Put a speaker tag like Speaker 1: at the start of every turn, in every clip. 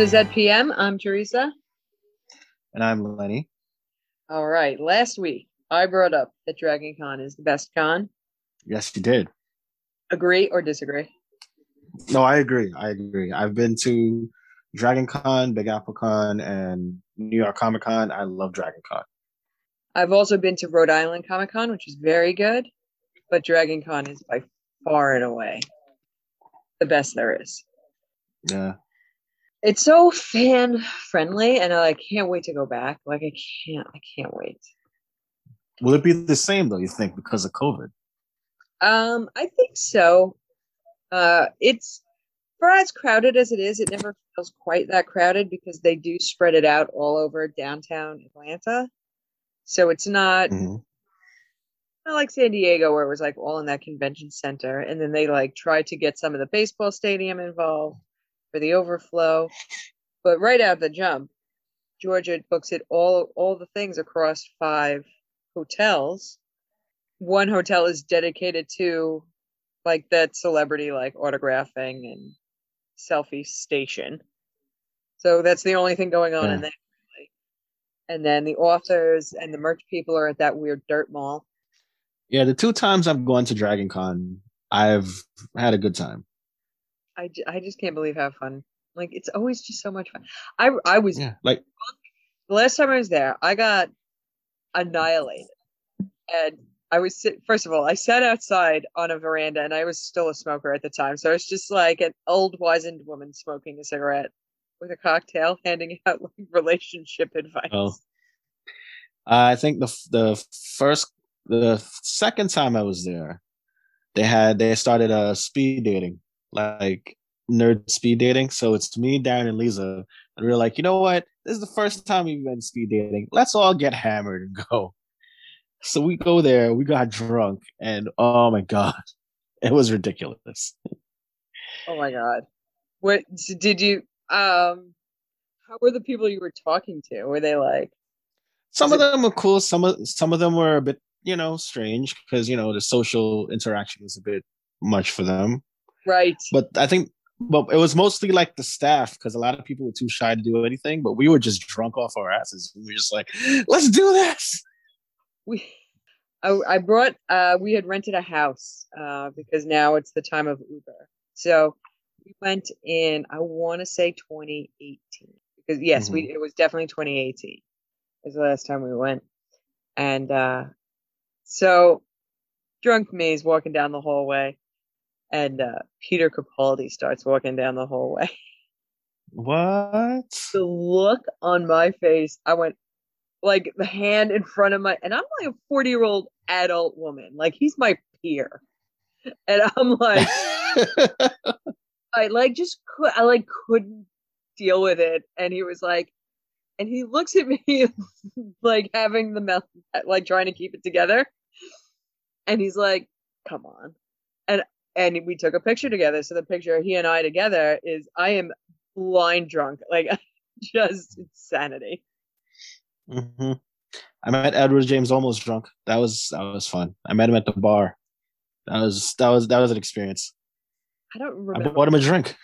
Speaker 1: To ZPM. I'm Teresa.
Speaker 2: And I'm Lenny.
Speaker 1: All right. Last week, I brought up that Dragon Con is the best con.
Speaker 2: Yes, you did.
Speaker 1: Agree or disagree?
Speaker 2: No, I agree. I agree. I've been to Dragon Con, Big Apple Con, and New York Comic Con. I love Dragon Con.
Speaker 1: I've also been to Rhode Island Comic Con, which is very good, but Dragon Con is by far and away the best there is.
Speaker 2: Yeah.
Speaker 1: It's so fan friendly, and I can't wait to go back. Like, I can't, I can't wait.
Speaker 2: Will it be the same though? You think because of COVID?
Speaker 1: Um, I think so. Uh, it's for as crowded as it is, it never feels quite that crowded because they do spread it out all over downtown Atlanta. So it's not,
Speaker 2: Mm-hmm.
Speaker 1: not like San Diego where it was like all in that convention center, and then they like tried to get some of the baseball stadium involved for the overflow. But right out of the jump, Georgia books it all all the things across five hotels. One hotel is dedicated to like that celebrity like autographing and selfie station. So that's the only thing going on in
Speaker 2: Yeah.
Speaker 1: there. really. And then the authors and the merch people are at that weird dirt mall.
Speaker 2: Yeah, the two times I've gone to Dragon Con, I've had a good time.
Speaker 1: I, j- I just can't believe how fun. Like it's always just so much fun. I I was
Speaker 2: Yeah, like
Speaker 1: the last time I was there, I got annihilated. And I was sit first of all, I sat outside on a veranda and I was still a smoker at the time. So it's just like an old wizened woman smoking a cigarette with a cocktail, handing out like relationship advice.
Speaker 2: Oh. I think the the first the second time I was there, they had they started uh speed dating, like nerd speed dating. So it's me, Darren, and Lisa, and we are like, you know what? This is the first time we've been speed dating. Let's all get hammered and go. So we go there, we got drunk, and oh my god, it was ridiculous.
Speaker 1: Oh my god. What did you um how were the people you were talking to? Were they like
Speaker 2: Some
Speaker 1: Is
Speaker 2: of them were cool. Some of some of them were a bit, you know, strange because you know the social interaction was a bit much for them.
Speaker 1: Right?
Speaker 2: but I think but it was mostly like the staff because a lot of people were too shy to do anything. But we were just drunk off our asses. We were just like, let's do this.
Speaker 1: we I, I brought uh we had rented a house uh because now it's the time of uber so we went in i want to say 2018 because yes we it was definitely 2018 is the last time we went and uh so drunk me is walking down the hallway and uh peter capaldi starts walking down the hallway
Speaker 2: What?
Speaker 1: the look on my face, I went like the hand in front of my, and I'm like a 40 year old adult woman. Like he's my peer. And I'm like, I like just could, I like couldn't deal with it. And he was like, and he looks at me like having the mouth, like trying to keep it together. And he's like, come on. And, we took a picture together. So the picture of he and I together is I am blind drunk, like just insanity.
Speaker 2: hmm I met Edward James Olmos drunk. That was that was fun. I met him at the bar. That was that was that was an experience.
Speaker 1: I don't remember.
Speaker 2: I bought him a drink.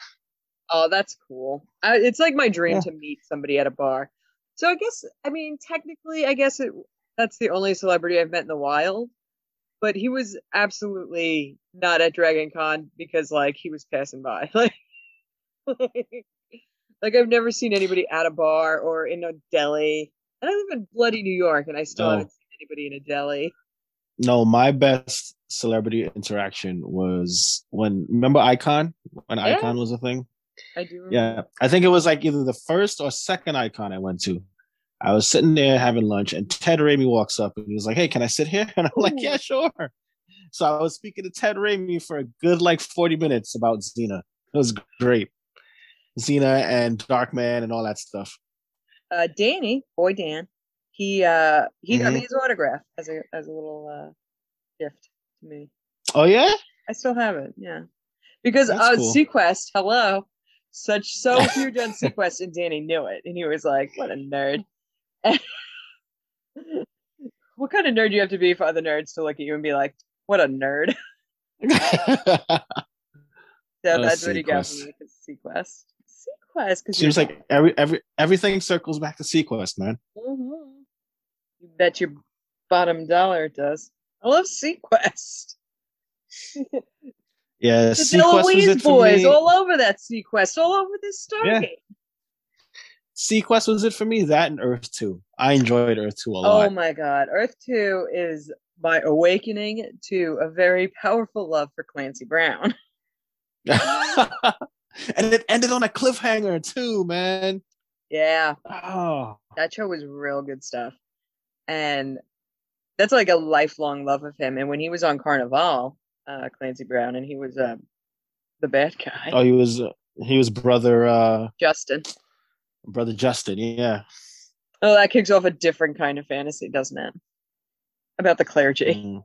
Speaker 1: Oh, that's cool. I, it's like my dream
Speaker 2: Yeah.
Speaker 1: to meet somebody at a bar. So I guess, I mean, technically, I guess it, that's the only celebrity I've met in the wild. But he was absolutely not at Dragon Con because, like, he was passing by. Like, like I've never seen anybody at a bar or in a deli. And I live in bloody New York, and I still
Speaker 2: Oh.
Speaker 1: haven't seen anybody in a deli.
Speaker 2: No, my best celebrity interaction was when remember Icon when
Speaker 1: Yeah.
Speaker 2: Icon was a thing.
Speaker 1: I do. Remember.
Speaker 2: Yeah, I think it was like either the first or second icon I went to. I was sitting there having lunch, and Ted Raimi walks up and he was like, "Hey, can I sit here?" And I'm like, "Yeah, sure." So I was speaking to Ted Raimi for a good like 40 minutes about Xena. It was great. Xena and Darkman and all that stuff.
Speaker 1: uh Danny, boy Dan, he uh he got me
Speaker 2: Mhm.
Speaker 1: his autograph as a as a little uh gift to me.
Speaker 2: Oh yeah,
Speaker 1: I still have it, yeah. Because
Speaker 2: That's
Speaker 1: uh
Speaker 2: cool.
Speaker 1: SeaQuest, hello. Such so huge on SeaQuest and Danny knew it. And he was like, What a nerd. what kind of nerd do you have to be for other nerds to look at you and be like, What a nerd? So that's what he got from me because SeaQuest. SeaQuest because
Speaker 2: Seems like every every everything circles back to SeaQuest, man.
Speaker 1: Mhm. You bet your bottom dollar it does. I love SeaQuest.
Speaker 2: Yeah,
Speaker 1: the
Speaker 2: SeaQuest was
Speaker 1: Deloise
Speaker 2: it for
Speaker 1: boys all over that SeaQuest, all over this
Speaker 2: Yeah. SeaQuest was it for me. That and Earth Two. I enjoyed Earth Two a lot.
Speaker 1: Oh my god. Earth 2 is my awakening to a very powerful love for Clancy Brown.
Speaker 2: and it ended on a cliffhanger too, man.
Speaker 1: Yeah,
Speaker 2: Oh,
Speaker 1: that show was real good stuff. And that's like a lifelong love of him. And when he was on Carnivàle, uh, Clancy Brown, and he was uh, the bad guy,
Speaker 2: oh, he was uh, he was brother uh
Speaker 1: Justin.
Speaker 2: Brother Justin. Yeah.
Speaker 1: Oh, that kicks off a different kind of fantasy, doesn't it? About the clergy.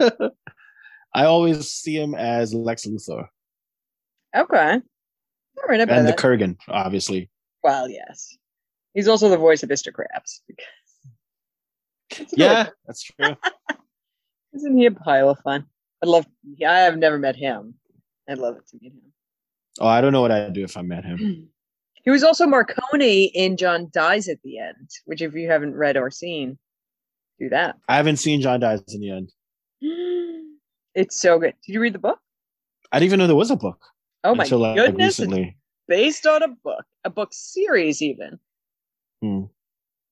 Speaker 2: Mm. I always see him as Lex Luthor
Speaker 1: Okay. All right, about
Speaker 2: and the
Speaker 1: that.
Speaker 2: Kurgan, obviously.
Speaker 1: well, yes. He's also the voice of Mr. Krabs.
Speaker 2: Yeah, that's true.
Speaker 1: Isn't he a pile of fun? I'd love. I have never met him. I'd love it to meet him.
Speaker 2: oh, I don't know what I'd do if I met him.
Speaker 1: He was also Marconi in John Dies at the End, which if you haven't read or seen, do that.
Speaker 2: I haven't seen John Dies in the end.
Speaker 1: It's so good. Did you read the book?
Speaker 2: I didn't even know there was a book
Speaker 1: Oh my
Speaker 2: until
Speaker 1: goodness! It's
Speaker 2: recently.
Speaker 1: based on a book, a book series even.
Speaker 2: Hmm.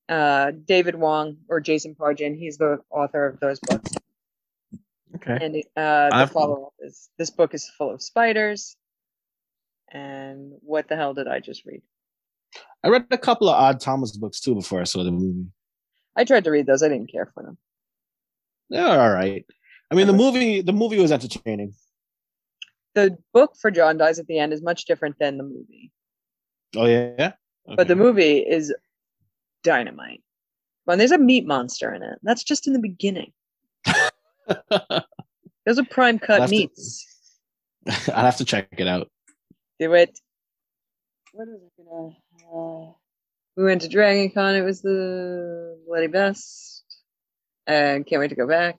Speaker 1: Uh, David Wong or Jason Pargin, he's the author of those books.
Speaker 2: Okay.
Speaker 1: And uh, the follow up is this book is full of spiders. And what the hell did I just read?
Speaker 2: I read a couple of Odd Thomas books too before I saw the movie.
Speaker 1: I tried to read those. I didn't care for them.
Speaker 2: They're all right. I mean, the movie the movie was entertaining.
Speaker 1: The book for John Dies at the End is much different than the movie,
Speaker 2: Oh yeah.
Speaker 1: but the movie is dynamite. Well, there's a meat monster in it. That's just in the beginning. Those are prime cut
Speaker 2: have to-
Speaker 1: meats.
Speaker 2: I'll have to check it out.
Speaker 1: Do it. What was I gonna? Uh, we went to Dragon Con. It was the bloody best, and can't wait to go back.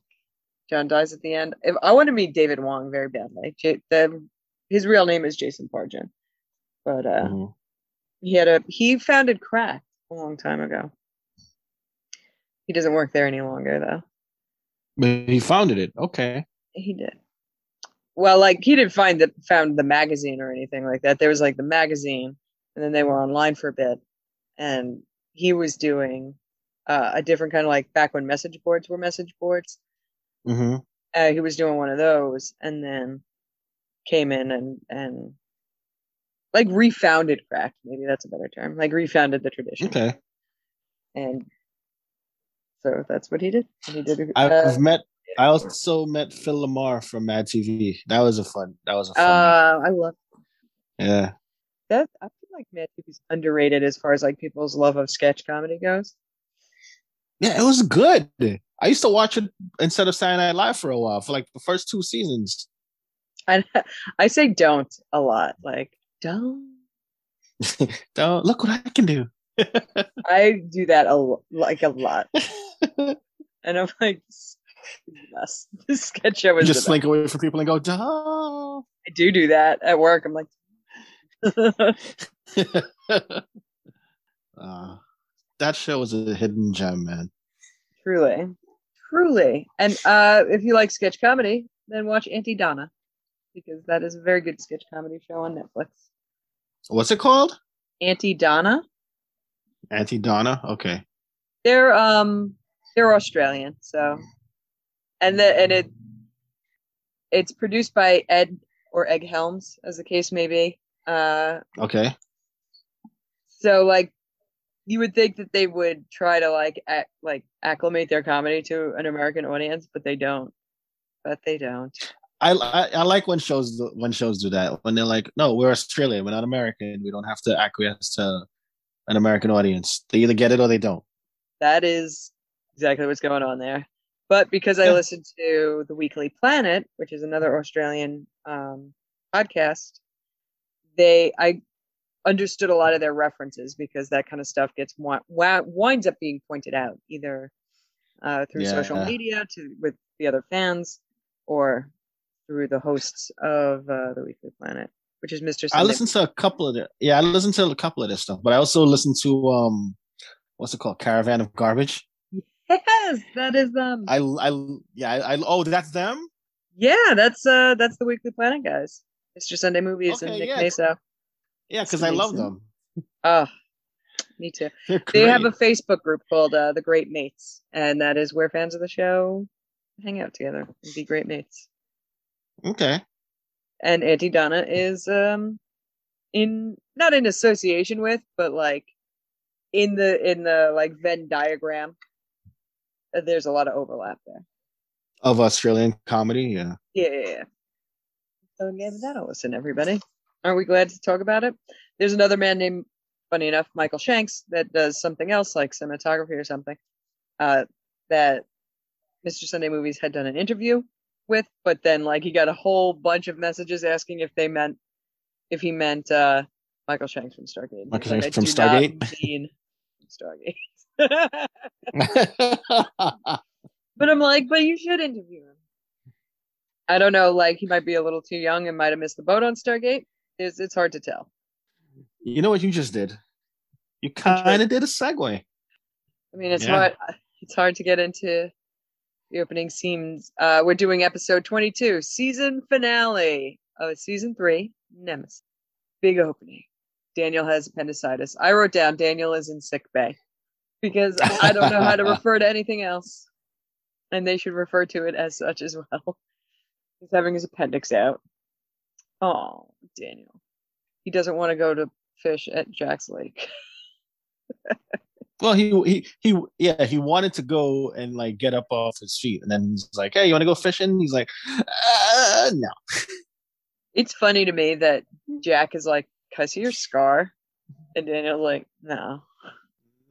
Speaker 1: John dies at the end. If, I want to meet David Wong very badly. J- the, his real name is Jason Pargin, but uh,
Speaker 2: Mhm.
Speaker 1: he had a he founded Crack a long time ago. He doesn't work there any longer though.
Speaker 2: But he founded it. Okay.
Speaker 1: He did. Well, like he didn't find the found the magazine or anything like that. There was like the magazine, and then they were online for a bit, and he was doing uh, a different kind of like back when message boards were message boards.
Speaker 2: hmm
Speaker 1: Uh, he was doing one of those, and then came in and and like refounded crack. Maybe that's a better term. Like refounded the tradition,
Speaker 2: Okay.
Speaker 1: and so that's what he did. And he did.
Speaker 2: I've
Speaker 1: uh,
Speaker 2: met. I also met Phil LaMarr from Mad TV. That was a fun. That was a fun.
Speaker 1: uh, I love
Speaker 2: yeah.
Speaker 1: that I feel like Mad TV's underrated as far as like people's love of sketch comedy goes.
Speaker 2: Yeah, it was good. I used to watch it instead of Saturday Night Live for a while for like the first two seasons.
Speaker 1: I I say don't a lot. Like don't.
Speaker 2: Don't look what I can do.
Speaker 1: I do that a like a lot, and I'm like, this the. This sketch show is
Speaker 2: just slink away from people and go, "Duh."
Speaker 1: I do do that at work. I'm like,
Speaker 2: uh, that show was a hidden gem, man.
Speaker 1: truly, truly. And uh, if you like sketch comedy, then watch Aunty Donna because that is a very good sketch comedy show on Netflix.
Speaker 2: What's it called?
Speaker 1: Aunty Donna.
Speaker 2: Aunty Donna. Okay.
Speaker 1: They're um they're Australian, so and the and it it's produced by Ed or Egg Helms, as the case may be. Uh
Speaker 2: Okay.
Speaker 1: so like you would think that they would try to like ac- like acclimate their comedy to an American audience, but they don't. But they don't.
Speaker 2: I, I I like when shows when shows do that when they're like, no, we're Australian, we're not American, we don't have to acquiesce to an American audience. They either get it or they don't.
Speaker 1: That is exactly what's going on there. But because I listened to the Weekly Planet, which is another Australian um, podcast, they I understood a lot of their references because that kind of stuff gets wi- winds up being pointed out either uh, through social
Speaker 2: Yeah.
Speaker 1: media to with the other fans or through the hosts of uh, the Weekly Planet. which is Mr.
Speaker 2: Sunday. I listened to a couple of the Yeah, I listened to a couple of this stuff, but I also listened to um, what's it called? Caravan of Garbage.
Speaker 1: Yes, that is them.
Speaker 2: I I yeah I, I oh that's them.
Speaker 1: Yeah, that's uh that's the Weekly Planet guys. Mr. Sunday Movies okay, and Nick yeah.
Speaker 2: Yeah, because I love them.
Speaker 1: Oh, me too. They have a Facebook group called uh, the Great Mates, and that is where fans of the show hang out together and be great mates.
Speaker 2: Okay.
Speaker 1: And Aunty Donna is um in not in association with, but like in the in the like Venn diagram. Uh, there's a lot of overlap there.
Speaker 2: Of Australian comedy,
Speaker 1: yeah. Yeah, yeah, yeah. So give that a listen, everybody. Aren't we glad to talk about it? There's another man named, funny enough, Michael Shanks that does something else like cinematography or something. Uh, that Mr. Sunday Movies had done an interview with, but then like he got a whole bunch of messages asking if they meant if he meant uh Michael Shanks from Stargate.
Speaker 2: Michael Shanks like, from Stargate.
Speaker 1: Stargate. But I'm like, but you should interview him. I don't know, like he might be a little too young and might have missed the boat on Stargate. It's it's hard to tell.
Speaker 2: You know what you just did? You kind of did a segue.
Speaker 1: I mean, it's yeah. hard. It's hard to get into the opening scenes. Uh, we're doing episode 22, season finale of season three, Nemesis. Big opening. Daniel has appendicitis. I wrote down Daniel is in sick bay because I don't know how to refer to anything else. And they should refer to it as such as well. He's having his appendix out. Oh, Daniel. He doesn't want to go to fish at Jack's Lake.
Speaker 2: well, he he he yeah, he wanted to go and like get up off his feet, and then he's like, "Hey, you want to go fishing?" He's like, uh, "No."
Speaker 1: It's funny to me that Jack is like, "Cuz your scar?" And Daniel's like, "No."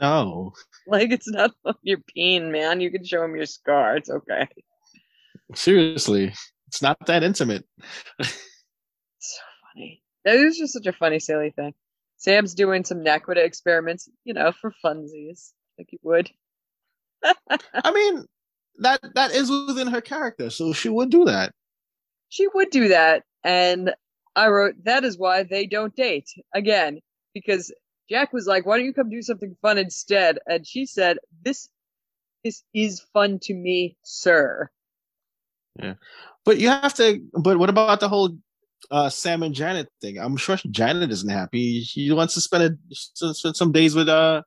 Speaker 2: No.
Speaker 1: Like it's not your peen, man. You can show him your scar. It's okay.
Speaker 2: Seriously, it's not that intimate.
Speaker 1: so funny. That is just such a funny, silly thing. Sam's doing some Naquadah experiments, you know, for funsies, like you would.
Speaker 2: I mean, that that is within her character, so she would do that.
Speaker 1: She would do that, and I wrote that is why they don't date again because Jack was like, "Why don't you come do something fun instead?" And she said, "This this is fun to me, sir."
Speaker 2: Yeah, but you have to. But what about the whole uh, Sam and Janet thing. I'm sure Janet isn't happy. She wants to spend a, spend some days with uh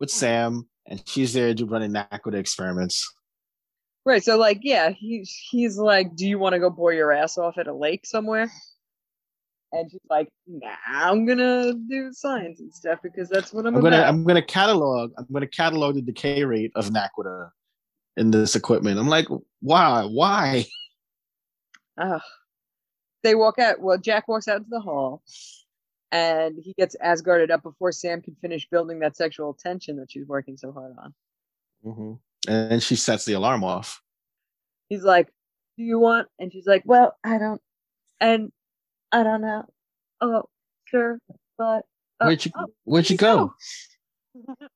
Speaker 2: with Sam, and she's there running Naquadah experiments.
Speaker 1: Right. So like, yeah, he's he's like, "Do you want to go bore your ass off at a lake somewhere?" And she's like, "Nah, I'm gonna do science and stuff because that's what I'm,
Speaker 2: I'm
Speaker 1: gonna
Speaker 2: I'm gonna catalog I'm gonna catalog the decay rate of Naquadah in this equipment." I'm like, "Why? Why?"
Speaker 1: Ugh they walk out. Well, Jack walks out into the hall, and he gets Asgarded up before Sam can finish building that sexual tension that she's working so hard on.
Speaker 2: Mm-hmm. And she sets the alarm off.
Speaker 1: He's like, "Do you want?" And she's like, "Well, I don't." And I don't know. Oh, sure, but
Speaker 2: uh, where'd you oh, Where'd you go?
Speaker 1: go?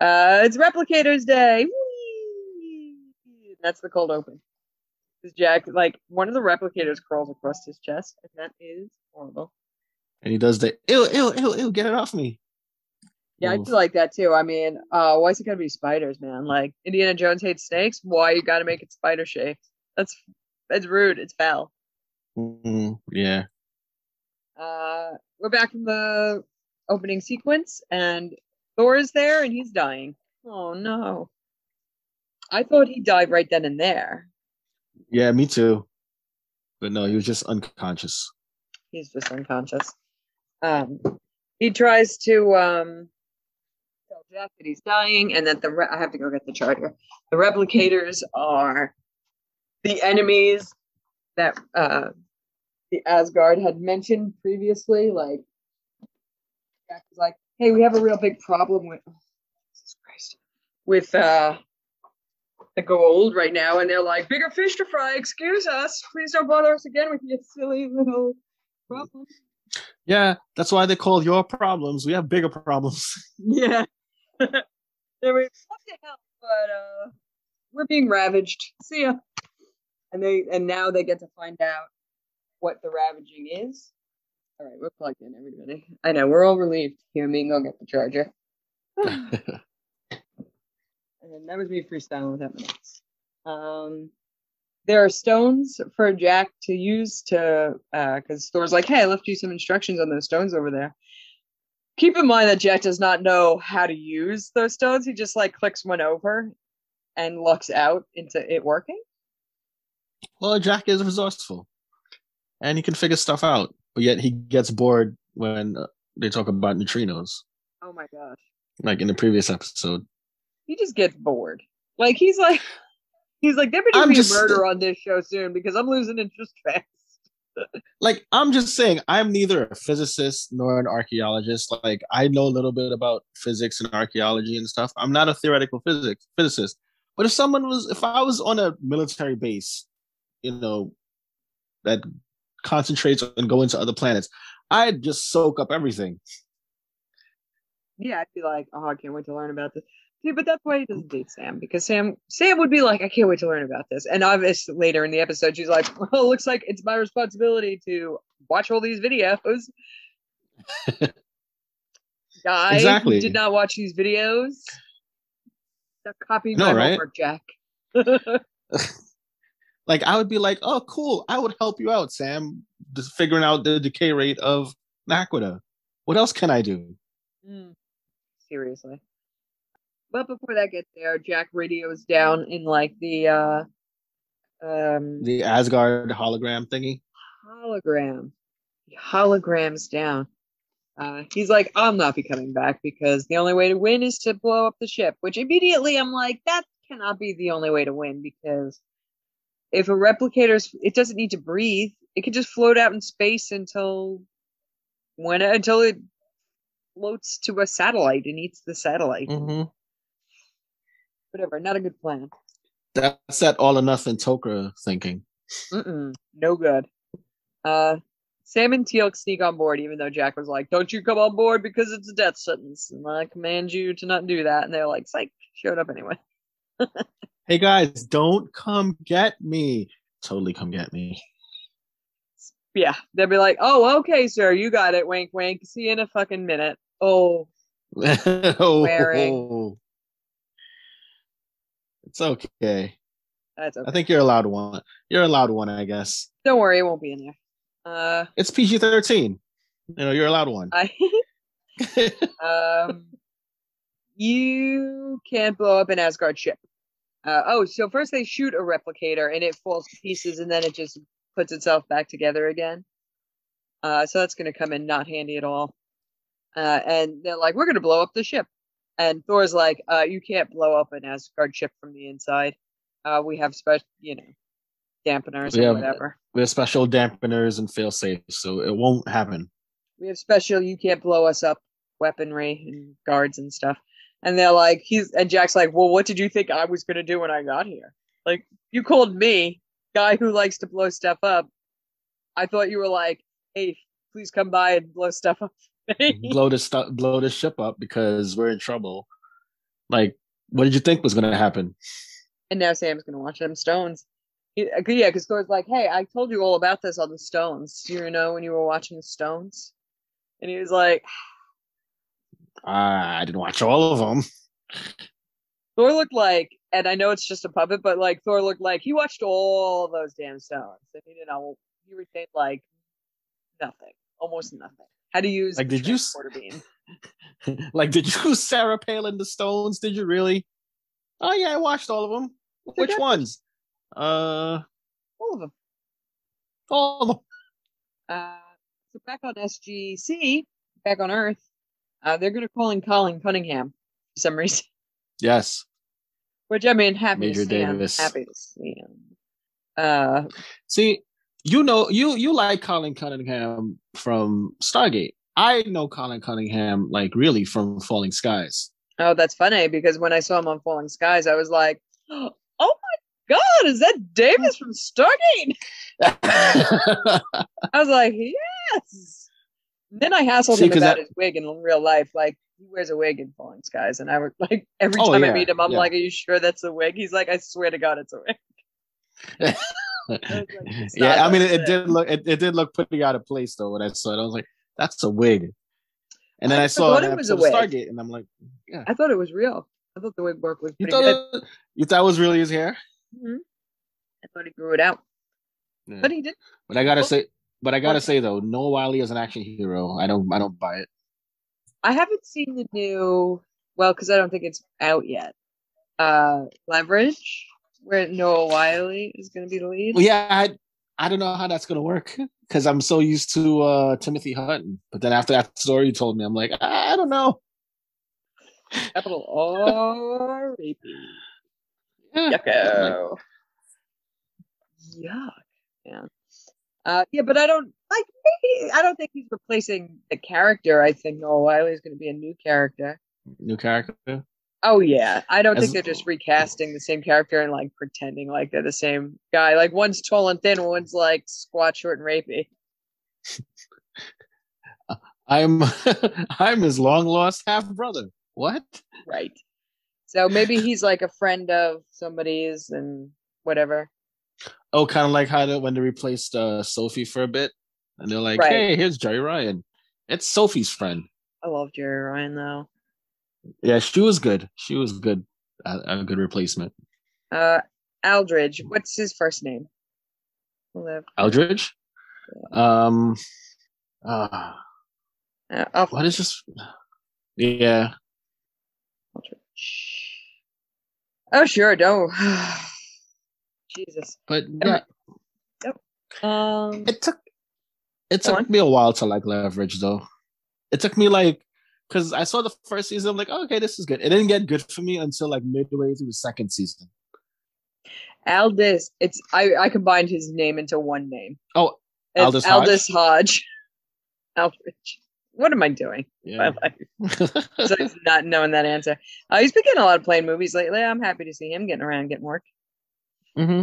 Speaker 1: uh, it's Replicators Day. Whee! That's the cold open. Jack, like one of the replicators crawls across his chest, and that is horrible.
Speaker 2: And he does the ew, ew, ew, ew, get it off me.
Speaker 1: Yeah, Oof. I feel like that too. I mean, uh, why is it gotta be spiders, man? Like Indiana Jones hates snakes. Why you gotta make it spider shaped? That's that's rude. It's foul.
Speaker 2: Mm, yeah.
Speaker 1: Uh, we're back in the opening sequence, and Thor is there, and he's dying. Oh no! I thought he died right then and there.
Speaker 2: Yeah, me too. But no, he was just unconscious.
Speaker 1: He's just unconscious. Um, he tries to um, tell Jack that he's dying, and that the re- I have to go get the charter. The replicators are the enemies that uh, the Asgard had mentioned previously. Like Jack was like, "Hey, we have a real big problem with oh, Jesus Christ with uh, that go old right now, and they're like, "Bigger fish to fry. Excuse us. Please don't bother us again with your silly little problems."
Speaker 2: Yeah, that's why they call your problems. We have bigger problems.
Speaker 1: Yeah, they were to help, but uh, we're being ravaged. See ya. And they and now they get to find out what the ravaging is. All right, we're plugged in, everybody. I know we're all relieved. Here, me go get the charger. and that was me freestyling with that minutes. Um, there are stones for Jack to use to, because uh, Thor's like, hey, I left you some instructions on those stones over there. Keep in mind that Jack does not know how to use those stones. He just like clicks one over and looks out into it working.
Speaker 2: Well, Jack is resourceful and he can figure stuff out, but yet he gets bored when uh, they talk about neutrinos.
Speaker 1: Oh my gosh.
Speaker 2: Like in the previous episode.
Speaker 1: He just gets bored. Like he's like he's like there better be a murder on this show soon because I'm losing interest fast.
Speaker 2: like I'm just saying, I'm neither a physicist nor an archaeologist. Like I know a little bit about physics and archaeology and stuff. I'm not a theoretical physics physicist. But if someone was, if I was on a military base, you know, that concentrates on going to other planets, I'd just soak up everything.
Speaker 1: Yeah, I'd be like, oh, I can't wait to learn about this. See, but that's why he doesn't date Sam because Sam Sam would be like, I can't wait to learn about this. And obviously later in the episode, she's like, Well, it looks like it's my responsibility to watch all these videos. Guy exactly. did not watch these videos. Stop copying no, my right? homework, Jack.
Speaker 2: like I would be like, oh, cool. I would help you out, Sam. Just figuring out the decay rate of Naquadah. What else can I do?
Speaker 1: Mm, seriously. But before that gets there, Jack radios down in like the uh um
Speaker 2: the Asgard hologram thingy.
Speaker 1: Hologram. holograms down. Uh, he's like, I'm not be coming back because the only way to win is to blow up the ship. Which immediately I'm like, that cannot be the only way to win because if a replicator's, it doesn't need to breathe. It can just float out in space until when until it floats to a satellite and eats the satellite.
Speaker 2: Mm-hmm
Speaker 1: whatever. Not a good plan.
Speaker 2: That's that all or nothing Tok'ra thinking.
Speaker 1: Mm-mm, no good. Uh, Sam and Teal'c sneak on board, even though Jack was like, "Don't you come on board because it's a death sentence, and I command you to not do that." And they're like, "Psych!" Showed up anyway.
Speaker 2: hey guys, don't come get me. Totally come get me.
Speaker 1: Yeah, they'll be like, "Oh, okay, sir, you got it." Wink, wink. See you in a fucking minute. Oh,
Speaker 2: oh, wearing. It's okay.
Speaker 1: That's okay.
Speaker 2: I think you're allowed one. You're allowed one, I guess.
Speaker 1: Don't worry, it won't be in there. Uh,
Speaker 2: it's PG thirteen. You know, you're allowed one.
Speaker 1: I, um, you can't blow up an Asgard ship. Uh, oh, so first they shoot a replicator and it falls to pieces, and then it just puts itself back together again. Uh, so that's going to come in not handy at all. Uh, and they're like, "We're going to blow up the ship." And Thor's like, uh, you can't blow up an Asgard ship from the inside. Uh, we have special, you know, dampeners we or have, whatever.
Speaker 2: We have special dampeners and fail safe, so it won't happen.
Speaker 1: We have special, you can't blow us up weaponry and guards and stuff. And they're like, he's, and Jack's like, well, what did you think I was going to do when I got here? Like, you called me, guy who likes to blow stuff up. I thought you were like, hey, please come by and blow stuff up
Speaker 2: blow this stuff, blow this ship up because we're in trouble. Like, what did you think was going to happen?
Speaker 1: And now Sam's going to watch them stones. He, yeah, because Thor's like, "Hey, I told you all about this on the stones. You know when you were watching the stones." And he was like,
Speaker 2: "I didn't watch all of them."
Speaker 1: Thor looked like, and I know it's just a puppet, but like Thor looked like he watched all those damn stones, and he didn't know he retained like nothing, almost nothing. How to use
Speaker 2: like did you beam. like did you Sarah Palin the Stones? Did you really? Oh yeah, I watched all of them. Which ones? Uh,
Speaker 1: all of them.
Speaker 2: All of them.
Speaker 1: Uh, so back on SGC, back on Earth, uh, they're going to call in Colin Cunningham for some reason.
Speaker 2: Yes.
Speaker 1: Which I mean, happy Major to see Davis. him. Happy to see him. Uh,
Speaker 2: see, you know, you you like Colin Cunningham from Stargate. I know Colin Cunningham like really from Falling Skies.
Speaker 1: Oh, that's funny because when I saw him on Falling Skies, I was like, "Oh my god, is that Davis from Stargate?" I was like, "Yes." Then I hassled See, him about that... his wig in real life. Like he wears a wig in Falling Skies, and I was like, every oh, time yeah, I meet him, I'm yeah. like, "Are you sure that's a wig?" He's like, "I swear to God, it's a wig." like, it's
Speaker 2: yeah, I mean, it, it did look it, it did look pretty out of place though when I saw it. I was like, that's a wig. And then
Speaker 1: I
Speaker 2: I, saw
Speaker 1: it was a wig.
Speaker 2: Stargate, and I'm like, "Yeah."
Speaker 1: I thought it was real. I thought the wig work was
Speaker 2: you
Speaker 1: pretty
Speaker 2: thought
Speaker 1: good.
Speaker 2: it, you thought it was really his hair?
Speaker 1: Mhm. I thought he grew it out,
Speaker 2: Yeah.
Speaker 1: but he did.
Speaker 2: But I gotta
Speaker 1: Well-
Speaker 2: say, but I gotta
Speaker 1: well-
Speaker 2: say though, Noah Wyle is an action hero. I don't, I don't buy it.
Speaker 1: I haven't seen the new. Well, because I don't think it's out yet. Uh, Leverage, where Noah Wyle is going to be the lead.
Speaker 2: Well, yeah, I, I don't know how that's gonna work because I'm so used to uh Timothy Hutton. But then after that story you told me, I'm like, I don't know.
Speaker 1: Capital R A P.
Speaker 2: Yeah.
Speaker 1: Yucko. Yuck. Yeah. Uh, yeah, but I don't like. Maybe, I don't think he's replacing the character. I think Noah Wyle is going to be a new character.
Speaker 2: New character.
Speaker 1: Oh yeah, I don't
Speaker 2: As-
Speaker 1: think they're just recasting the same character and like pretending like they're the same guy. Like one's tall and thin, one's like squat, short, and rapey.
Speaker 2: I'm, I'm his long lost half brother. What?
Speaker 1: Right. So maybe he's like a friend of somebody's and whatever.
Speaker 2: Oh, kind of like how they, when they replaced uh, Sophie for a bit, and they're like,
Speaker 1: Right.
Speaker 2: "Hey, here's Jeri Ryan. It's Sophie's friend."
Speaker 1: I love Jeri Ryan though.
Speaker 2: Yeah, she was good. She was good. A, a good replacement.
Speaker 1: Uh, Aldridge. What's his first name? Liv.
Speaker 2: Eldridge. Um. Uh,
Speaker 1: Uh,
Speaker 2: what is this? Yeah.
Speaker 1: Aldridge. Oh sure, don't. Jesus.
Speaker 2: But yeah,
Speaker 1: Um.
Speaker 2: it took it took
Speaker 1: on.
Speaker 2: me a while to like leverage though. It took me like because I saw the first season, I'm like, oh, okay, this is good. It didn't get good for me until like midway through the second season.
Speaker 1: Aldis. It's I. I combined his name into one name.
Speaker 2: Oh,
Speaker 1: It's
Speaker 2: Hodge?
Speaker 1: Aldis Hodge. Aldridge. What am I doing?
Speaker 2: yeah.
Speaker 1: My life. Besides not knowing that answer. Uh, he's been getting a lot of playing movies lately. I'm happy to see him getting around, getting work.
Speaker 2: Hmm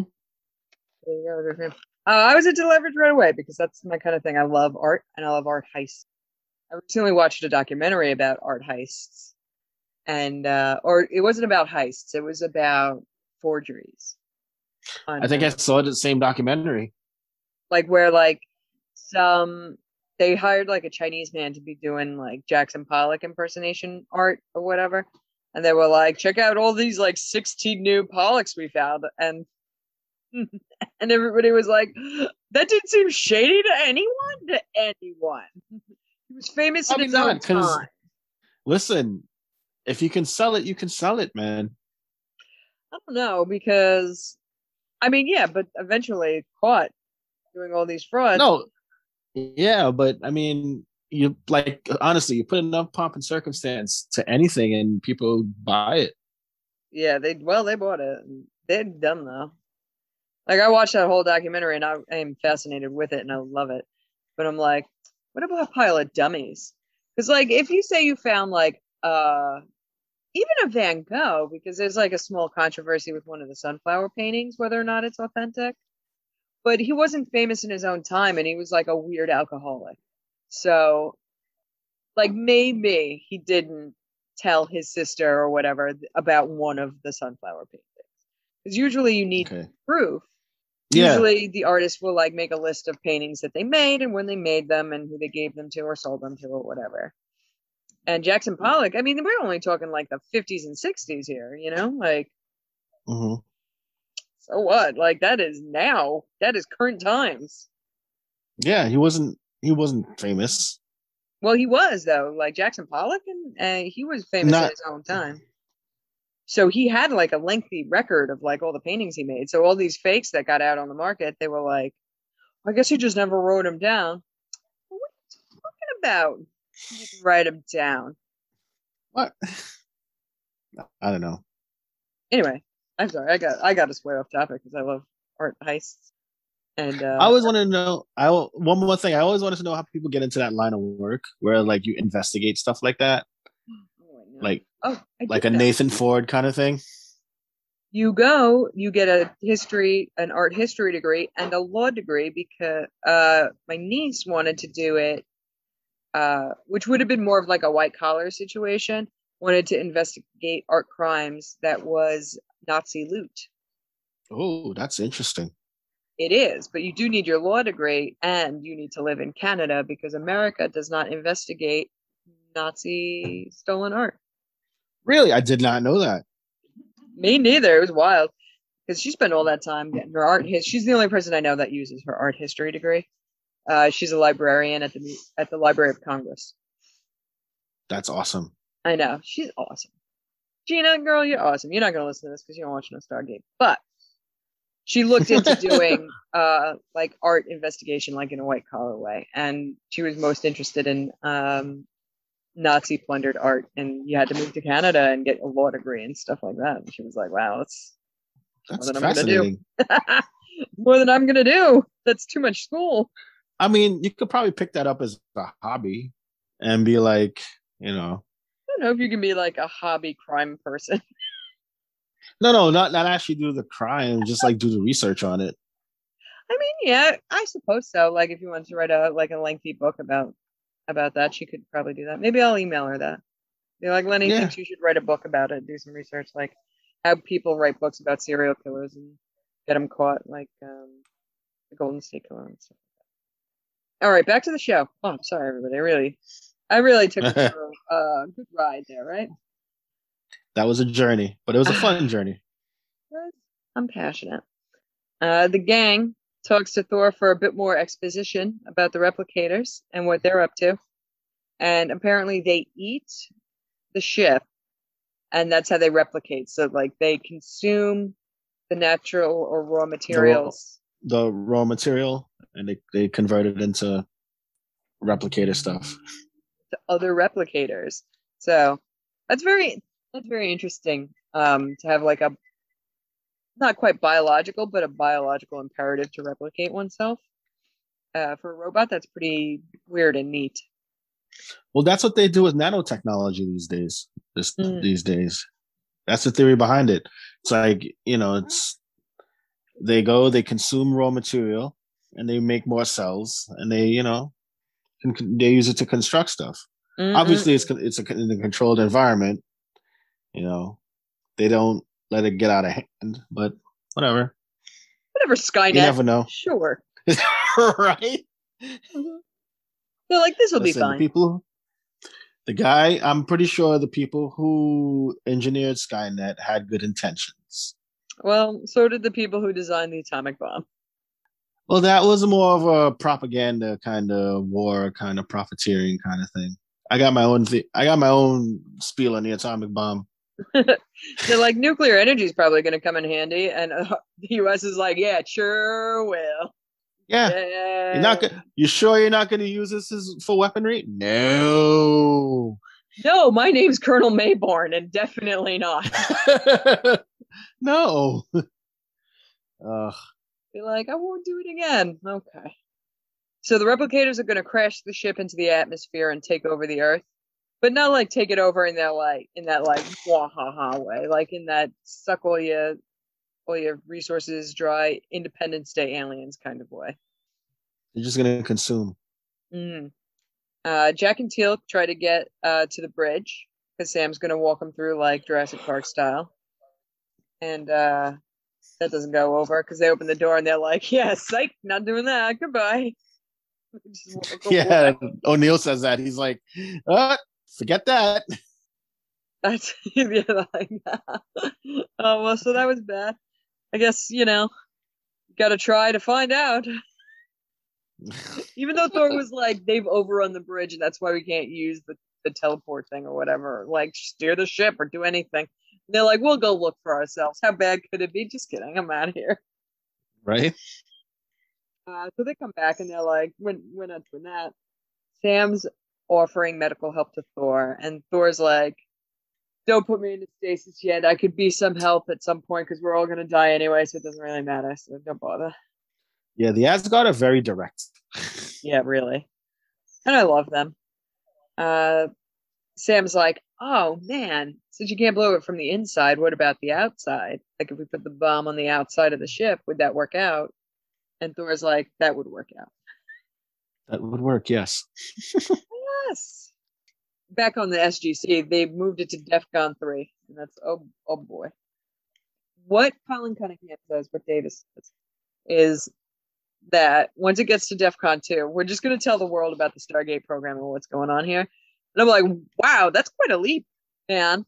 Speaker 1: There you go, good for him. Uh, I was into Leverage right away because that's my kind of thing. I love art and I love art heists. I recently watched a documentary about art heists, and uh, or it wasn't about heists. It was about forgeries.
Speaker 2: I think I saw the same documentary.
Speaker 1: like where like some they hired like a Chinese man to be doing like Jackson Pollock impersonation art or whatever. And they were like, check out all these like 16 new Pollocks we found. And and everybody was like, that didn't seem shady to anyone, to anyone. He was famous in
Speaker 2: Probably
Speaker 1: his own time.
Speaker 2: Listen, if you can sell it, you can sell it, man.
Speaker 1: I don't know because I mean, yeah, but eventually caught doing all these frauds.
Speaker 2: No, yeah, but I mean, you like honestly, you put enough pomp and circumstance to anything, and people buy it.
Speaker 1: Yeah, they well they bought it. They're dumb though. Like I watched that whole documentary and I am fascinated with it and I love it. But I'm like, what about a pile of dummies? Because like if you say you found like uh even a Van Gogh, because there's like a small controversy with one of the sunflower paintings, whether or not it's authentic. But he wasn't famous in his own time and he was like a weird alcoholic. So like maybe he didn't tell his sister or whatever about one of the sunflower paintings. Because usually you need
Speaker 2: Okay.
Speaker 1: proof.
Speaker 2: Yeah.
Speaker 1: Usually the artist will like make a list of paintings that they made and when they made them and who they gave them to or sold them to or whatever. And Jackson Pollock, I mean, we're only talking like the 50s and 60s here, you know? Like,
Speaker 2: hmm
Speaker 1: so what? Like that is now. That is current times.
Speaker 2: Yeah, he wasn't. He wasn't famous.
Speaker 1: Well, he was though, like Jackson Pollock, and uh, he was famous in
Speaker 2: Not-
Speaker 1: his own time. So he had like a lengthy record of like all the paintings he made. So all these fakes that got out on the market, they were like, I guess he just never wrote them down. What are you talking about? You write them down.
Speaker 2: What? I don't know.
Speaker 1: Anyway, I'm sorry. I got I got to swear off topic because I love art heists. And uh,
Speaker 2: I always wanted to know. I one more thing. I always wanted to know how people get into that line of work where like you investigate stuff like that,
Speaker 1: oh,
Speaker 2: like
Speaker 1: oh, I
Speaker 2: like a
Speaker 1: know.
Speaker 2: Nathan Ford kind of thing.
Speaker 1: you go, you get a history, an art history degree, and a law degree because uh, my niece wanted to do it, uh, which would have been more of like a white collar situation. Wanted to investigate art crimes that was Nazi loot.
Speaker 2: Oh, that's interesting.
Speaker 1: it is, but you do need your law degree and you need to live in Canada because America does not investigate Nazi stolen art.
Speaker 2: Really? I did not know that.
Speaker 1: Me neither. It was wild because she spent all that time getting her art. His, she's the only person I know that uses her art history degree. Uh, she's a librarian at the at the Library of Congress.
Speaker 2: That's awesome.
Speaker 1: I know she's awesome. Gina, girl, you're awesome. You're not gonna listen to this because you don't watch no Stargate, but she looked into doing uh like art investigation like in a white collar way and she was most interested in um nazi plundered art and you had to move to canada and get a law degree and stuff like that. And she was like wow that's,
Speaker 2: That's
Speaker 1: more than i'm gonna do. more than i'm gonna do. That's too much school.
Speaker 2: I mean, you could probably pick that up as a hobby and be like, you know,
Speaker 1: i don't know if you can be like a hobby crime person.
Speaker 2: No, no, not not actually do the crime, just like do the research on it.
Speaker 1: i mean yeah i suppose so. Like if you want to write a like a lengthy book about about that. She could probably do that. Maybe i'll email her that. Be like lenny
Speaker 2: Yeah.
Speaker 1: thinks you should write a book about it do some research like how people write books about serial killers and get them caught like um the golden state killer and stuff all right back to the show. Oh i'm sorry everybody. I really i really took a good ride there right?
Speaker 2: That was a journey, but it was a fun journey.
Speaker 1: I'm passionate. Uh, the gang talks to Thor for a bit more exposition about the replicators and what they're up to. And apparently they eat the ship and that's how they replicate. So like they consume the natural or raw materials.
Speaker 2: The raw material, and they they convert it into replicator stuff.
Speaker 1: to other replicators. So that's very that's very interesting. Um, to have like a not quite biological, but a biological imperative to replicate oneself. Uh, for a robot, that's pretty weird and neat.
Speaker 2: Well, that's what they do with nanotechnology these days. This
Speaker 1: Mm.
Speaker 2: these days, that's the theory behind it. It's like you know, it's they go, they consume raw material, and they make more cells, and they you know, can, they use it to construct stuff.
Speaker 1: Mm-mm.
Speaker 2: Obviously, it's it's a, in a controlled environment. You know, they don't let it get out of hand, but whatever.
Speaker 1: whatever Skynet.
Speaker 2: You never know,
Speaker 1: Sure.
Speaker 2: right?
Speaker 1: They're like this will be
Speaker 2: Listen, the
Speaker 1: fine.
Speaker 2: people, the guy, I'm pretty sure the people who engineered Skynet had good intentions.
Speaker 1: Well, so did the people who designed the atomic bomb.
Speaker 2: Well, that was more of a propaganda kind of war, kind of profiteering kind of thing. I got my own. Th- I got my own spiel on the atomic bomb.
Speaker 1: They're like nuclear energy is probably going to come in handy, and uh, the U.S. is like, yeah, sure will.
Speaker 2: Yeah,
Speaker 1: Yeah.
Speaker 2: you're not. Go- you sure you're not going to use this as, for weaponry? No.
Speaker 1: No, my name's Colonel Maybourne, and definitely not.
Speaker 2: no. Ugh.
Speaker 1: Be like, I won't do it again. Okay. So the replicators are going to crash the ship into the atmosphere and take over the Earth, but not like take it over in that like in that like wahaha way, like in that suck all your all your resources dry, Independence Day aliens kind of way.
Speaker 2: They're just going to consume.
Speaker 1: Mm. Uh, Jack and Teal'c try to get uh, to the bridge because Sam's going to walk them through like Jurassic Park style. And uh, that doesn't go over because they open the door and they're like, yeah, psych, not doing that. Goodbye.
Speaker 2: Yeah. O'Neill says that. He's like, uh, forget that.
Speaker 1: That's, yeah, like, oh, well, so that was bad. I guess, you know, got to try to find out. Even though Thor was like, they've overrun the bridge, and that's why we can't use the, the teleport thing or whatever. Like, steer the ship or do anything. And they're like, we'll go look for ourselves. How bad could it be? Just kidding. I'm out of here.
Speaker 2: Right?
Speaker 1: Uh, so they come back and they're like, we're, we're not doing that. Sam's offering medical help to Thor, and Thor's like, don't put me into stasis yet. I could be some help at some point because we're all going to die anyway, so it doesn't really matter. So don't bother.
Speaker 2: Yeah, the Asgard are very direct.
Speaker 1: Yeah, really. And I love them. Uh, Sam's like, oh man, since you can't blow it from the inside, what about the outside? Like if we put the bomb on the outside of the ship, would that work out? And Thor's like, that would work out.
Speaker 2: That would work, yes.
Speaker 1: Yes. Back on the SGC, they moved it to DEFCON 3. And that's, oh, oh boy. What Colin Cunningham says, what Davis says, is that once it gets to DEF CON 2, we're just going to tell the world about the Stargate program and what's going on here. And I'm like, wow, that's quite a leap, man.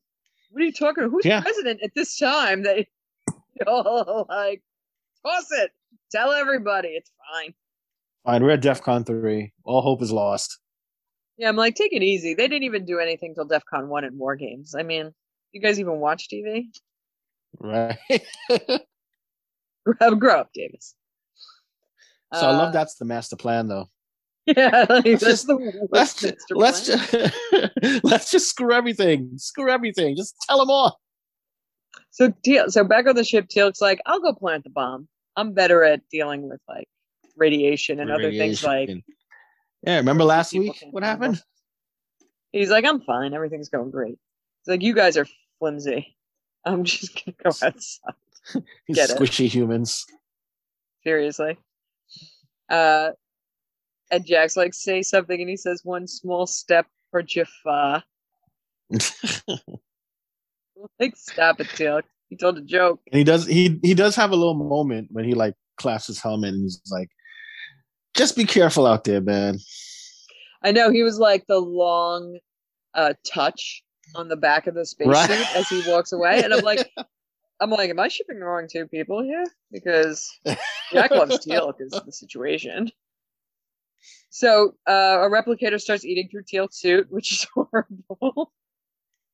Speaker 1: What are you talking? Who's
Speaker 2: Yeah.
Speaker 1: president at this time? That you know, like toss it, tell everybody it's fine.
Speaker 2: Fine, we're at DEF CON 3. All hope is lost.
Speaker 1: Yeah, I'm like, take it easy. They didn't even do anything till DEF CON 1 and War Games. I mean, you guys even watch TV?
Speaker 2: Right.
Speaker 1: Grow up, Davis.
Speaker 2: so I
Speaker 1: Uh,
Speaker 2: love that's the master plan though.
Speaker 1: Yeah, like, that's
Speaker 2: just-
Speaker 1: the
Speaker 2: Let's just, let's just let's just screw everything. Screw everything. Just tell them all.
Speaker 1: So Teal, so back on the ship, Teal'c's like, I'll go plant the bomb. I'm better at dealing with like radiation and other things like
Speaker 2: Radiation. Yeah, remember last
Speaker 1: people
Speaker 2: week what happened?
Speaker 1: he's like, I'm fine, everything's going great. He's like, you guys are flimsy. I'm just gonna go outside.
Speaker 2: These
Speaker 1: Get it.
Speaker 2: squishy humans.
Speaker 1: Seriously. Uh and Jack's like, say something, and he says, one small step for Jaffa. Like, stop it, Teal'c. He told a joke.
Speaker 2: And he does he he does have a little moment when he like clasps his helmet and he's like, just be careful out there, man.
Speaker 1: I know he was like the long uh touch on the back of the spacesuit
Speaker 2: Right.
Speaker 1: as he walks away. And I'm like, I'm like, am I shipping the wrong two people here? Because Jack loves Teal'c is the situation. So uh, a replicator starts eating through Teal's suit, which is horrible.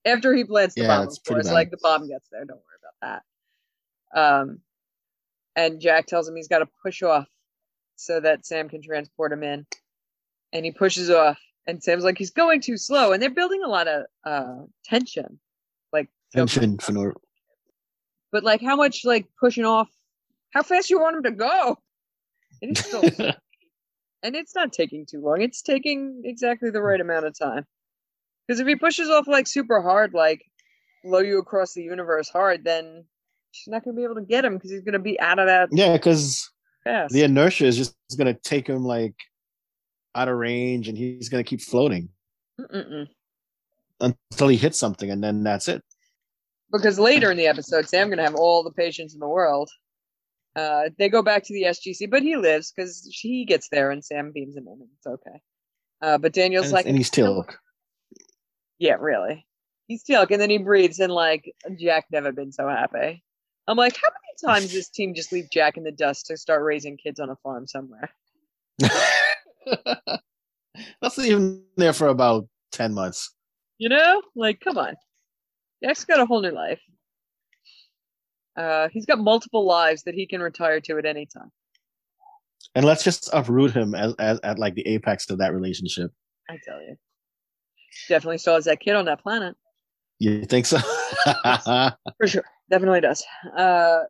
Speaker 1: After he plants the
Speaker 2: Yeah,
Speaker 1: bomb,
Speaker 2: it's
Speaker 1: of course, like the bomb gets there. Don't worry about that. Um, and Jack tells him he's got to push off so that Sam can transport him in. And he pushes off, and Sam's like, he's going too slow. And they're building a lot of uh, tension, like
Speaker 2: Tension for no
Speaker 1: but like how much like pushing off how fast you want him to go? And, he's still, and it's not taking too long. It's taking exactly the right amount of time. Because if he pushes off like super hard like blow you across the universe hard then she's not going to be able to get him because he's going to be out of that
Speaker 2: Yeah, because
Speaker 1: fast
Speaker 2: the inertia is just gonna take him like out of range and he's gonna keep floating
Speaker 1: Mm-mm-mm.
Speaker 2: until he hits something and then that's it.
Speaker 1: because later in the episode sam's going to have all the patience in the world uh, they go back to the sgc but he lives because he gets there and sam beams him in and it's okay uh, but daniel's
Speaker 2: And,
Speaker 1: like
Speaker 2: and he's
Speaker 1: "No,
Speaker 2: Teal'c.
Speaker 1: Yeah, really. He's Teal'c, and then he breathes, and like Jack never been so happy. I'm like, how many times does this team just leave Jack in the dust to start raising kids on a farm somewhere?
Speaker 2: That's even there for about ten months.
Speaker 1: You know, like, come on. Jack's got a whole new life. Uh, he's got multiple lives that he can retire to at any time.
Speaker 2: And let's just uproot him as, as at like the apex of that relationship.
Speaker 1: I tell you, definitely still has that kid on that planet
Speaker 2: You think so?
Speaker 1: for sure. Definitely does. Uh,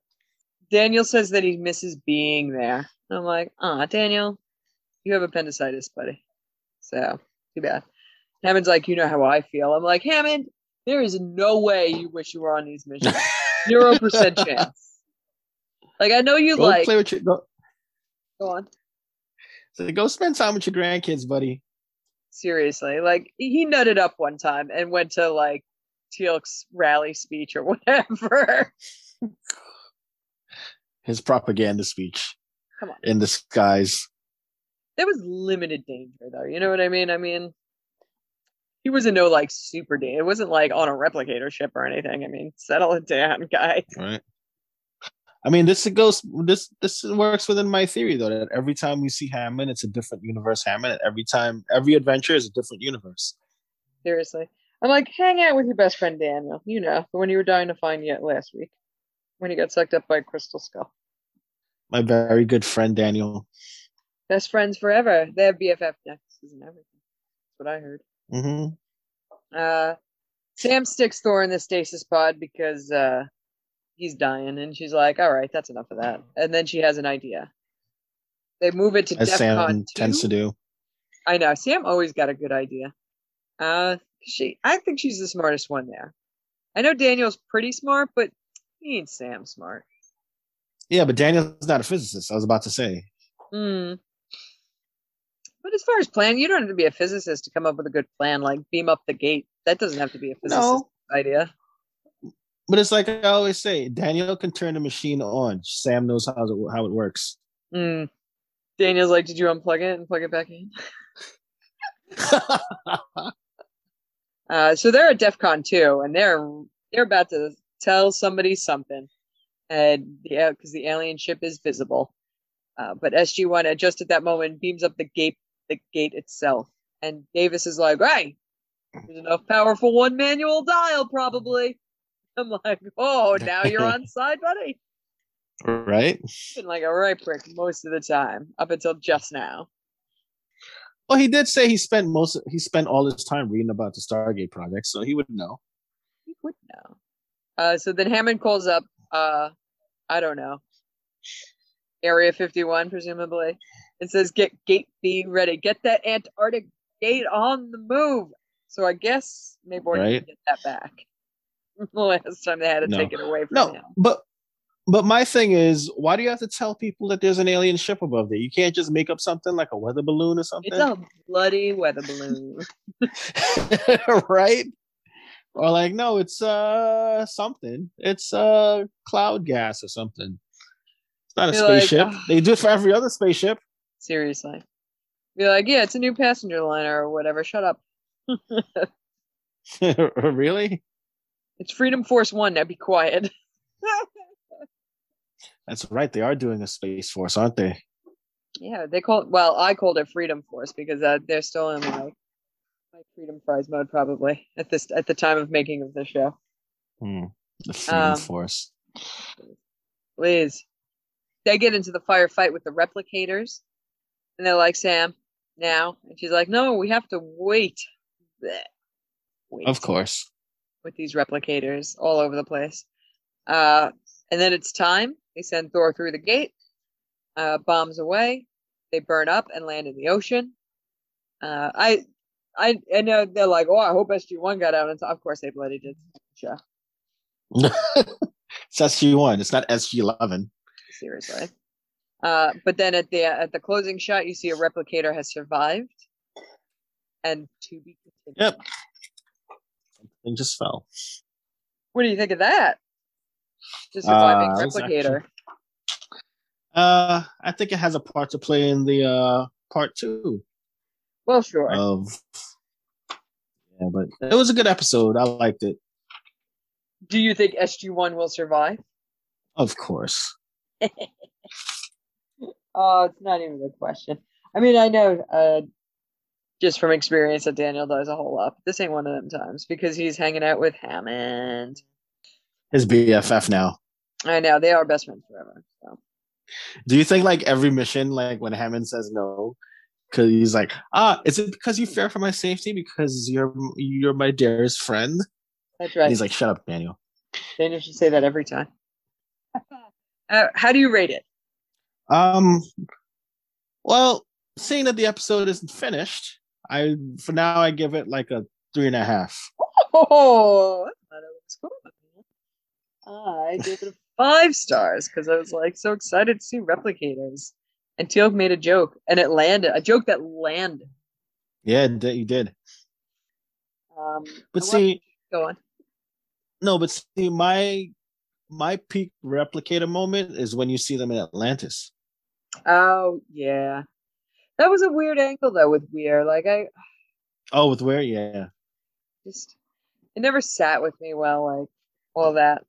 Speaker 1: Daniel says that he misses being there. I'm like, ah, Daniel, you have appendicitis, buddy. So too bad. Hammond's like, you know how I feel. I'm like, Hammond, there is no way you wish you were on these missions. Zero percent chance. Like I know you
Speaker 2: go
Speaker 1: like.
Speaker 2: play with your go,
Speaker 1: Go on.
Speaker 2: so go spend time with your grandkids, buddy.
Speaker 1: Seriously, like he nutted up one time and went to like Teal'c's rally speech or whatever.
Speaker 2: His propaganda speech
Speaker 1: Come on.
Speaker 2: in disguise.
Speaker 1: there was limited danger though. You know what I mean? I mean, he was in no like super danger. It wasn't like on a replicator ship or anything. I mean, settle it down, guy.
Speaker 2: Right. I mean, this goes. This this works within my theory though that every time we see Hammond, it's a different universe Hammond. and Every time, every adventure is a different universe.
Speaker 1: Seriously, I'm like, hang out with your best friend Daniel. You know, the one you were dying to find yet last week when he got sucked up by a crystal skull.
Speaker 2: My very good friend Daniel.
Speaker 1: Best friends forever. They have BFF necklaces and everything. That's what I heard.
Speaker 2: hmm
Speaker 1: Uh, Sam sticks Thor in the stasis pod because uh, he's dying, and she's like, "All right, that's enough of that." And then she has an idea. They move it to
Speaker 2: As
Speaker 1: DEF CON
Speaker 2: Sam tends to do.
Speaker 1: I know Sam always got a good idea. Uh, she, I think she's the smartest one there. I know Daniel's pretty smart, but he ain't Sam smart.
Speaker 2: Yeah, but Daniel's not a physicist. I was about to say.
Speaker 1: Hmm. But as far as plan, you don't have to be a physicist to come up with a good plan. Like beam up the gate. That doesn't have to be a physicist
Speaker 2: No.
Speaker 1: idea.
Speaker 2: But it's like I always say, Daniel can turn the machine on. Sam knows how it, how it works.
Speaker 1: Hmm. Daniel's like, did you unplug it and plug it back in? uh, so they're at DEF CON 2, and they're they're about to tell somebody something, and yeah, because the alien ship is visible. Uh, but SG One, just at that moment, beams up the gate the gate itself, and Davis is like, "Hey, there's enough power for one manual dial, probably." I'm like, "Oh, now you're on side, buddy."
Speaker 2: Right.
Speaker 1: Been like a right prick most of the time, up until just now.
Speaker 2: Well, he did say he spent most he spent all his time reading about the Stargate project, so he would know.
Speaker 1: He would know. Uh, so then Hammond calls up. Uh, I don't know. Area 51, presumably. It says, "Get gate B ready. Get that Antarctic gate on the move." So I guess Maybourne
Speaker 2: Right.
Speaker 1: didn't get that back. The last time they had to
Speaker 2: No.
Speaker 1: take it away from
Speaker 2: No,
Speaker 1: him.
Speaker 2: but but my thing is, why do you have to tell people that there's an alien ship above there? You can't just make up something like a weather balloon or something,
Speaker 1: It's a bloody weather balloon.
Speaker 2: right? Or like, no, it's uh something. It's uh cloud gas or something. It's not a
Speaker 1: You're like,
Speaker 2: spaceship. They do it for every other spaceship.
Speaker 1: Seriously. Be like, yeah, it's a new passenger liner or whatever. Shut up.
Speaker 2: really?
Speaker 1: It's Freedom Force One. Now be quiet.
Speaker 2: That's right. They are doing a space force, aren't they?
Speaker 1: yeah, they call. Well, I called it Freedom Force because uh, they're still in like like Freedom Fries mode probably at this at the time of making of the show.
Speaker 2: Hmm. The freedom
Speaker 1: Um,
Speaker 2: force.
Speaker 1: Liz, they get into the firefight with the replicators, and they're like, "Sam, now," and she's like, "No, we have to wait." Wait.
Speaker 2: Of course.
Speaker 1: with these replicators all over the place. Uh, and then it's time. They send Thor through the gate, uh, bombs away. They burn up and land in the ocean. Uh, I, I, I know they're like, oh, I hope SG One got out. And so, of course, they bloody did. Sure,
Speaker 2: it's SG one. It's not SG eleven.
Speaker 1: seriously. Uh, but then at the at the closing shot, you see a replicator has survived, and to be continued.
Speaker 2: Yep. And just fell.
Speaker 1: What do you think of that? The surviving
Speaker 2: Uh,
Speaker 1: replicator.
Speaker 2: Uh, I think it has a part to play in the uh part two
Speaker 1: well, sure.
Speaker 2: of. Yeah, but it was a good episode. I liked it.
Speaker 1: do you think SG One will survive?
Speaker 2: Of course.
Speaker 1: Oh, it's not even a question. I mean, I know uh, just from experience that Daniel does a whole lot. But this ain't one of them times because he's hanging out with Hammond.
Speaker 2: His BFF now.
Speaker 1: I know they are best friends forever. So
Speaker 2: Do you think like every mission, like when Hammond says no, because he's like, ah, is it because you fear for my safety? Because you're you're my dearest friend.
Speaker 1: that's
Speaker 2: And
Speaker 1: right.
Speaker 2: he's like, shut up, Daniel.
Speaker 1: Daniel should say that every time. uh, how do you rate it?
Speaker 2: Um, well, seeing that the episode isn't finished, I for now I give it like a three and a half.
Speaker 1: Oh, that's not how it's going. I gave it five stars because I was like so excited to see replicators. And Teal'c made a joke, and it landed. A joke that landed.
Speaker 2: Yeah, that you did.
Speaker 1: Um,
Speaker 2: But
Speaker 1: I
Speaker 2: see,
Speaker 1: go on.
Speaker 2: no, but see, my my peak replicator moment is when you see them in Atlantis.
Speaker 1: Oh yeah, that was a weird angle though with Weir. Like I
Speaker 2: Oh, with where? Yeah.
Speaker 1: just it never sat with me well. Like all that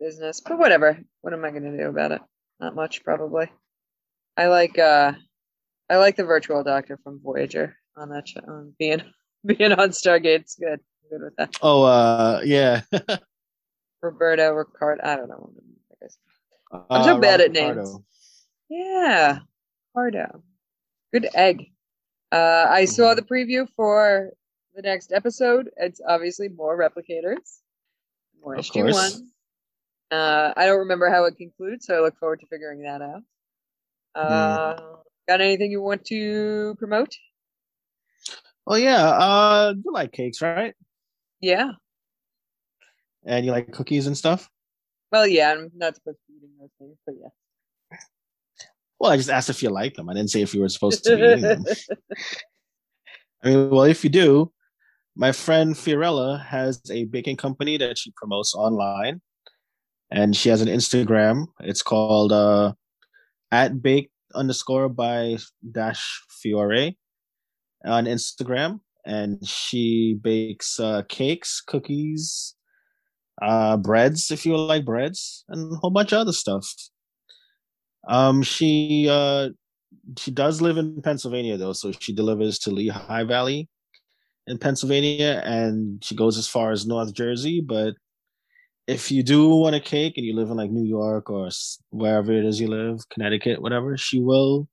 Speaker 1: business, but whatever. What am I gonna do about it? Not much, probably. I like uh, I like the virtual doctor from Voyager on that show. On being being on Stargate's good. I'm good with that.
Speaker 2: Oh, uh, yeah.
Speaker 1: Roberto Ricard. I don't know. I'm so
Speaker 2: Uh,
Speaker 1: bad
Speaker 2: Robert
Speaker 1: at names. Yeah, Hardo. Good egg. Uh, I saw
Speaker 2: Mhm.
Speaker 1: the preview for the next episode. It's obviously more replicators, more
Speaker 2: Of
Speaker 1: SG. One. Uh, I don't remember how it concludes, so I look forward to figuring that out. Uh, Got anything you want to promote?
Speaker 2: Oh yeah. Uh, you like cakes, right?
Speaker 1: Yeah.
Speaker 2: And you like cookies and stuff.
Speaker 1: Well, yeah. I'm not supposed to be eating those things, but yeah.
Speaker 2: Well, I just asked if you like them. I didn't say if you were supposed to be eating them. I mean, well, if you do, my friend Fiorella has a baking company that she promotes online, and she has an Instagram. It's called uh, at baked underscore by dash Fiore on Instagram, and she bakes uh, cakes, cookies, uh, breads if you like breads, and a whole bunch of other stuff. Um, she uh, she does live in Pennsylvania though, so she delivers to Lehigh Valley in Pennsylvania, and she goes as far as North Jersey. But if you do want a cake and you live in like New York or wherever it is you live, Connecticut, whatever, she will.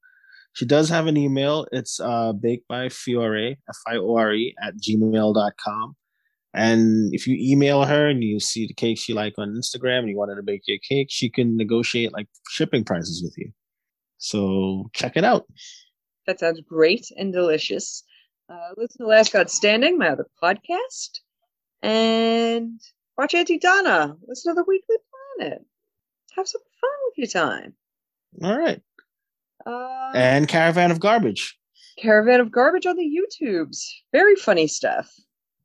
Speaker 2: She does have an email. It's uh, baked by Fiore, F I O R E, at gmail.com. And if you email her and you see the cakes you like on Instagram and you want her to bake your cake, she can negotiate like shipping prices with you. So check it out.
Speaker 1: That sounds great and delicious. Uh, listen to Last God Standing, my other podcast, and watch Aunty Donna. Listen to the Weekly Planet. Have some fun with your time.
Speaker 2: All right. Uh, and Caravan of Garbage.
Speaker 1: Caravan of Garbage on the YouTubes. Very funny stuff.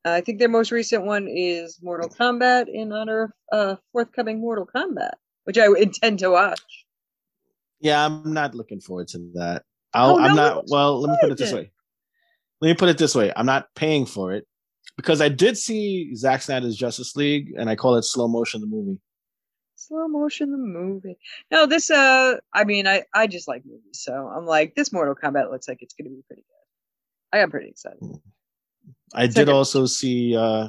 Speaker 1: Uh, I think their most recent one is Mortal Kombat in honor of uh, forthcoming Mortal Kombat, which I intend to watch.
Speaker 2: Yeah, I'm not looking forward to that. I'll, oh, I'm not. Well, let me put it this way. Let me put it this way. I'm not paying for it because I did see Zack Snyder's Justice League, and I call it slow motion the movie.
Speaker 1: Slow motion the movie. No, this. Uh, I mean, I I just like movies, so I'm like, this Mortal Kombat looks like it's going to be pretty good. I am pretty excited. Hmm.
Speaker 2: I did also see. uh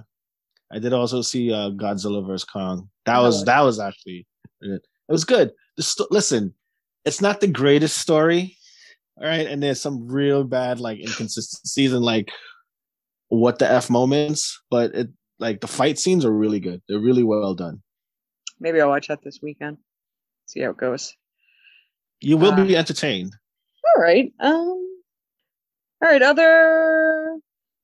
Speaker 2: I did also see uh Godzilla vs Kong. That was that was actually it was good. St- listen, it's not the greatest story, all right, and there's some real bad like inconsistencies and like what the f moments, but it like the fight scenes are really good. They're really well done.
Speaker 1: Maybe I'll watch that this weekend. See how it goes.
Speaker 2: You will uh, be entertained.
Speaker 1: All right. Um. All right. Other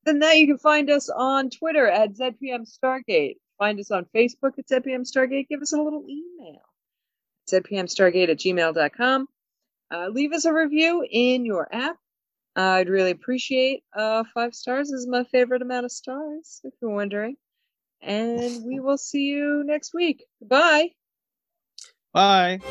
Speaker 1: than that, you can find us on Twitter at ZPM Stargate. Find us on Facebook at ZPM Stargate. Give us a little email zpmstargate at gmail.com. Uh, leave us a review in your app. I'd really appreciate uh, five stars is my favorite amount of stars, if you're wondering. And we will see you next week. Bye.
Speaker 2: Bye.